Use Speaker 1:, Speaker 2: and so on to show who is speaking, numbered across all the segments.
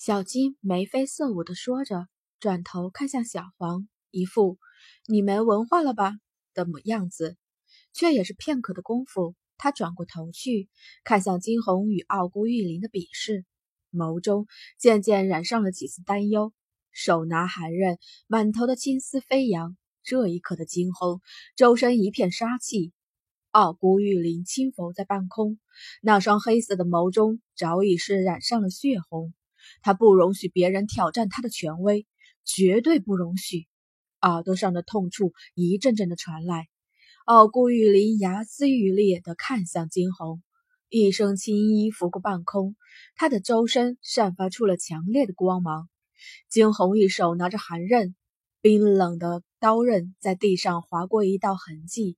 Speaker 1: 小金眉飞色舞的说着，转头看向小黄，一副“你没文化了吧”的模样子。却也是片刻的功夫，他转过头去，看向金红与傲孤玉林的比试，眸中渐渐染上了几丝担忧，手拿寒刃，满头的青丝飞扬。这一刻的惊鸿，周身一片杀气。傲孤玉林轻浮在半空，那双黑色的眸中早已是染上了血红。他不容许别人挑战他的权威，绝对不容许！耳朵上的痛处一阵阵的传来。傲孤玉林牙眦欲裂的看向惊鸿，一身青衣拂过半空，他的周身散发出了强烈的光芒。惊鸿一手拿着寒刃，冰冷的刀刃在地上划过一道痕迹。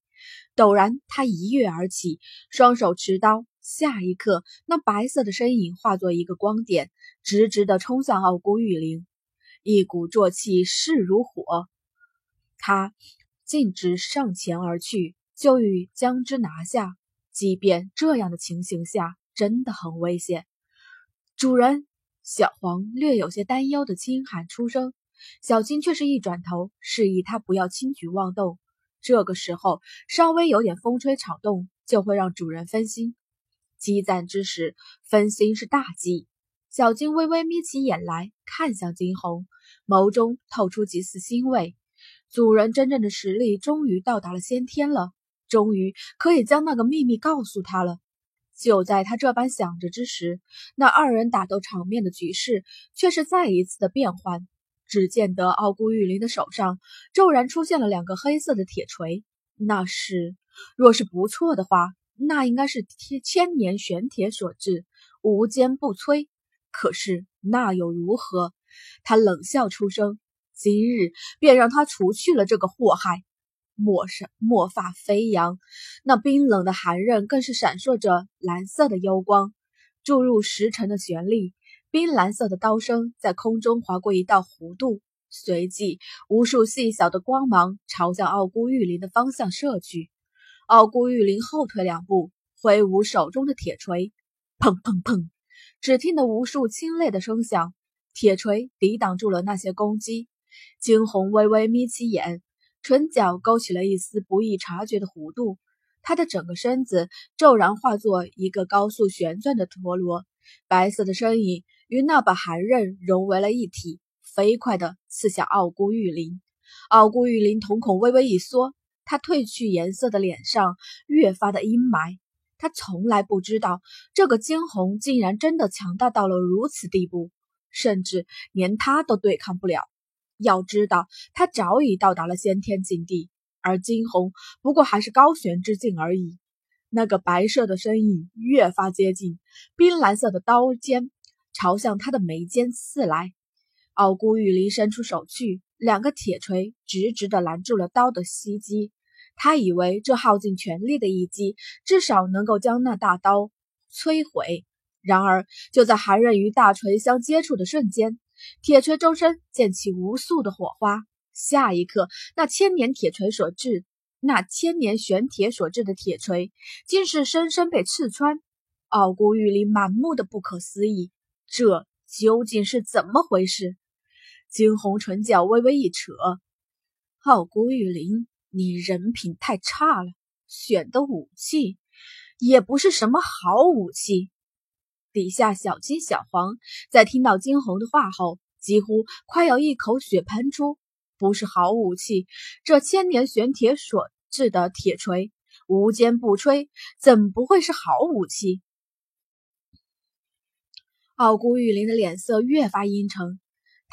Speaker 1: 陡然，他一跃而起，双手持刀。下一刻，那白色的身影化作一个光点，直直地冲向傲孤玉灵。一鼓作气势如火，他径直上前而去，就欲将之拿下。即便这样的情形下，真的很危险。主人，小黄略有些担忧的轻喊出声，小金却是一转头，示意他不要轻举妄动。这个时候，稍微有点风吹草动，就会让主人分心。激战之时，分心是大忌。小金微微眯起眼来，看向金红，眸中透出几丝欣慰。主人真正的实力终于到达了先天了，终于可以将那个秘密告诉他了。就在他这般想着之时，那二人打斗场面的局势却是再一次的变换。只见得傲孤玉林的手上骤然出现了两个黑色的铁锤，那是若是不错的话。那应该是千年玄铁所制，无坚不摧。可是那又如何？他冷笑出声，今日便让他除去了这个祸害。墨上墨发飞扬，那冰冷的寒刃更是闪烁着蓝色的幽光，注入十成的玄力。冰蓝色的刀身在空中划过一道弧度，随即无数细小的光芒朝向傲孤玉林的方向射去。傲孤玉林后退两步，挥舞手中的铁锤，砰砰砰！只听得无数清冽的声响，铁锤抵挡住了那些攻击。惊鸿微微眯起眼，唇角勾起了一丝不易察觉的弧度。他的整个身子骤然化作一个高速旋转的陀螺，白色的身影与那把寒刃融为了一体，飞快地刺向傲孤玉林。傲孤玉林瞳孔微微一缩。他褪去颜色的脸上越发的阴霾。他从来不知道这个惊鸿竟然真的强大到了如此地步，甚至连他都对抗不了。要知道，他早已到达了先天境地，而惊鸿不过还是高悬之境而已。那个白色的身影越发接近，冰蓝色的刀尖朝向他的眉间刺来。傲孤玉离伸出手去。两个铁锤直直地拦住了刀的袭击，他以为这耗尽全力的一击，至少能够将那大刀摧毁。然而，就在寒刃与大锤相接触的瞬间，铁锤周身溅起无数的火花。下一刻，那千年铁锤所制、那千年玄铁所制的铁锤，竟是深深被刺穿。傲骨玉林满目的不可思议，这究竟是怎么回事？惊鸿唇角微微一扯，傲孤玉林，你人品太差了，选的武器也不是什么好武器。底下小金、小黄在听到惊鸿的话后，几乎快要一口血喷出。不是好武器，这千年玄铁所制的铁锤，无坚不摧，怎不会是好武器？傲孤玉林的脸色越发阴沉。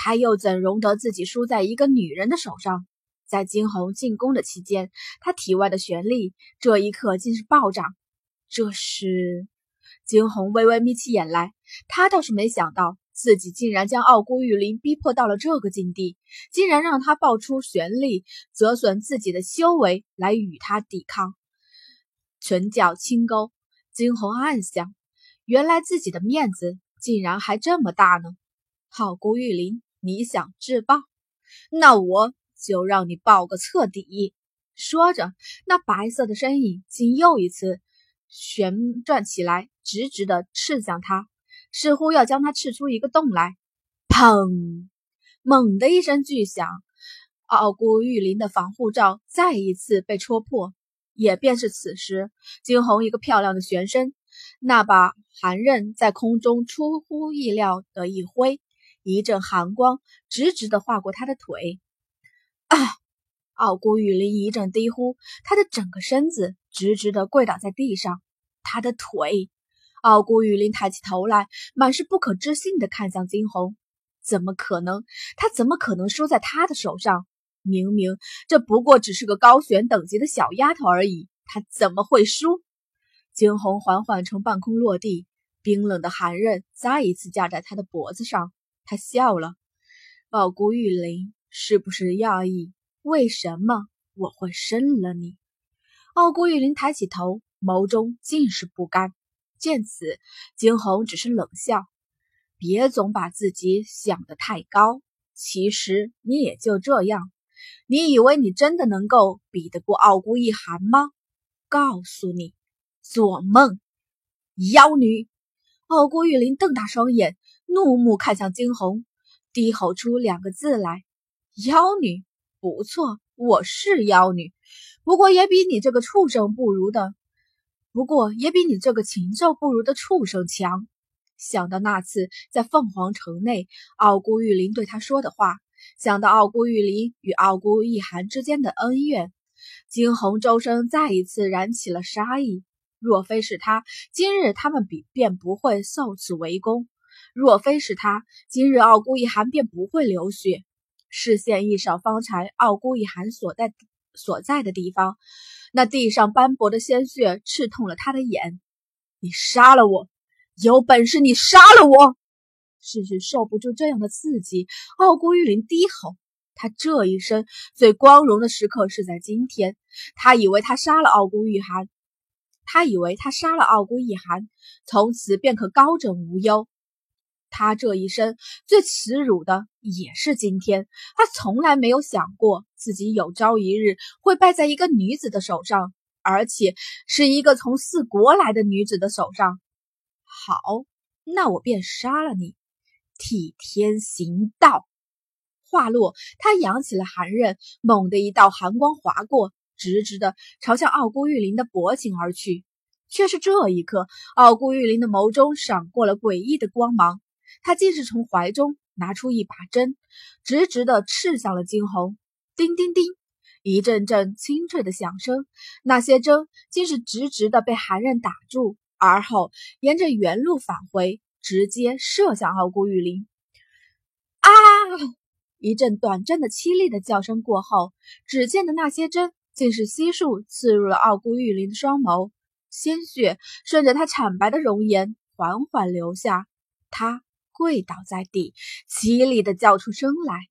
Speaker 1: 他又怎容得自己输在一个女人的手上？在惊鸿进攻的期间，他体外的玄力这一刻竟是暴涨。这是惊鸿微微眯起眼来，他倒是没想到自己竟然将傲孤玉林逼迫到了这个境地，竟然让他爆出玄力，折损自己的修为来与他抵抗。唇角轻勾，惊鸿暗想：原来自己的面子竟然还这么大呢！傲孤玉林。你想自爆，那我就让你爆个彻底。说着，那白色的身影竟又一次旋转起来，直直的刺向他，似乎要将他刺出一个洞来。砰！猛的一声巨响，傲孤玉林的防护罩再一次被戳破。也便是此时，惊鸿一个漂亮的旋身，那把寒刃在空中出乎意料的一挥，一阵寒光直直的划过他的腿。啊！傲孤雨林一阵低呼，他的整个身子直直的跪倒在地上。他的腿！傲孤雨林抬起头来，满是不可置信的看向惊鸿。怎么可能？他怎么可能输在他的手上？明明这不过只是个高悬等级的小丫头而已，她怎么会输？惊鸿缓缓从半空落地，冰冷的寒刃再一次架在他的脖子上。他笑了：“傲孤玉林，是不是讶异？为什么我会生了你？”傲孤玉林抬起头，眸中尽是不甘。见此，惊鸿只是冷笑：“别总把自己想得太高，其实你也就这样。”你以为你真的能够比得过傲孤一寒吗？告诉你，做梦！妖女！傲孤玉林瞪大双眼，怒目看向惊鸿，低吼出两个字来：“妖女！”不错，我是妖女，不过也比你这个畜生不如的，不过也比你这个禽兽不如的畜生强。想到那次在凤凰城内，傲孤玉林对他说的话。想到傲孤玉林与傲孤一寒之间的恩怨，惊鸿周身再一次燃起了杀意。若非是他，今日他们比便不会受此围攻；若非是他，今日傲孤一寒便不会流血。视线一扫方才傲孤一寒所在所在的地方，那地上斑驳的鲜血刺痛了他的眼。你杀了我，有本事你杀了我！世事受不住这样的刺激，傲孤玉林低吼：“他这一生最光荣的时刻是在今天。他以为他杀了傲孤玉寒，他以为他杀了傲孤一寒，从此便可高枕无忧。他这一生最耻辱的也是今天。他从来没有想过自己有朝一日会败在一个女子的手上，而且是一个从四国来的女子的手上。好，那我便杀了你。”替天行道，话落，他扬起了寒刃，猛地一道寒光划过，直直的朝向傲孤玉林的脖颈而去。却是这一刻，傲孤玉林的眸中闪过了诡异的光芒，他竟是从怀中拿出一把针，直直的刺向了惊鸿。叮叮叮，一阵阵清脆的响声，那些针竟是直直的被寒刃打住，而后沿着原路返回。直接射向傲孤玉林！啊！一阵短暂的凄厉的叫声过后，只见的那些针竟是悉数刺入了傲孤玉林的双眸，鲜血顺着他惨白的容颜缓缓流下，他跪倒在地，凄厉的叫出声来。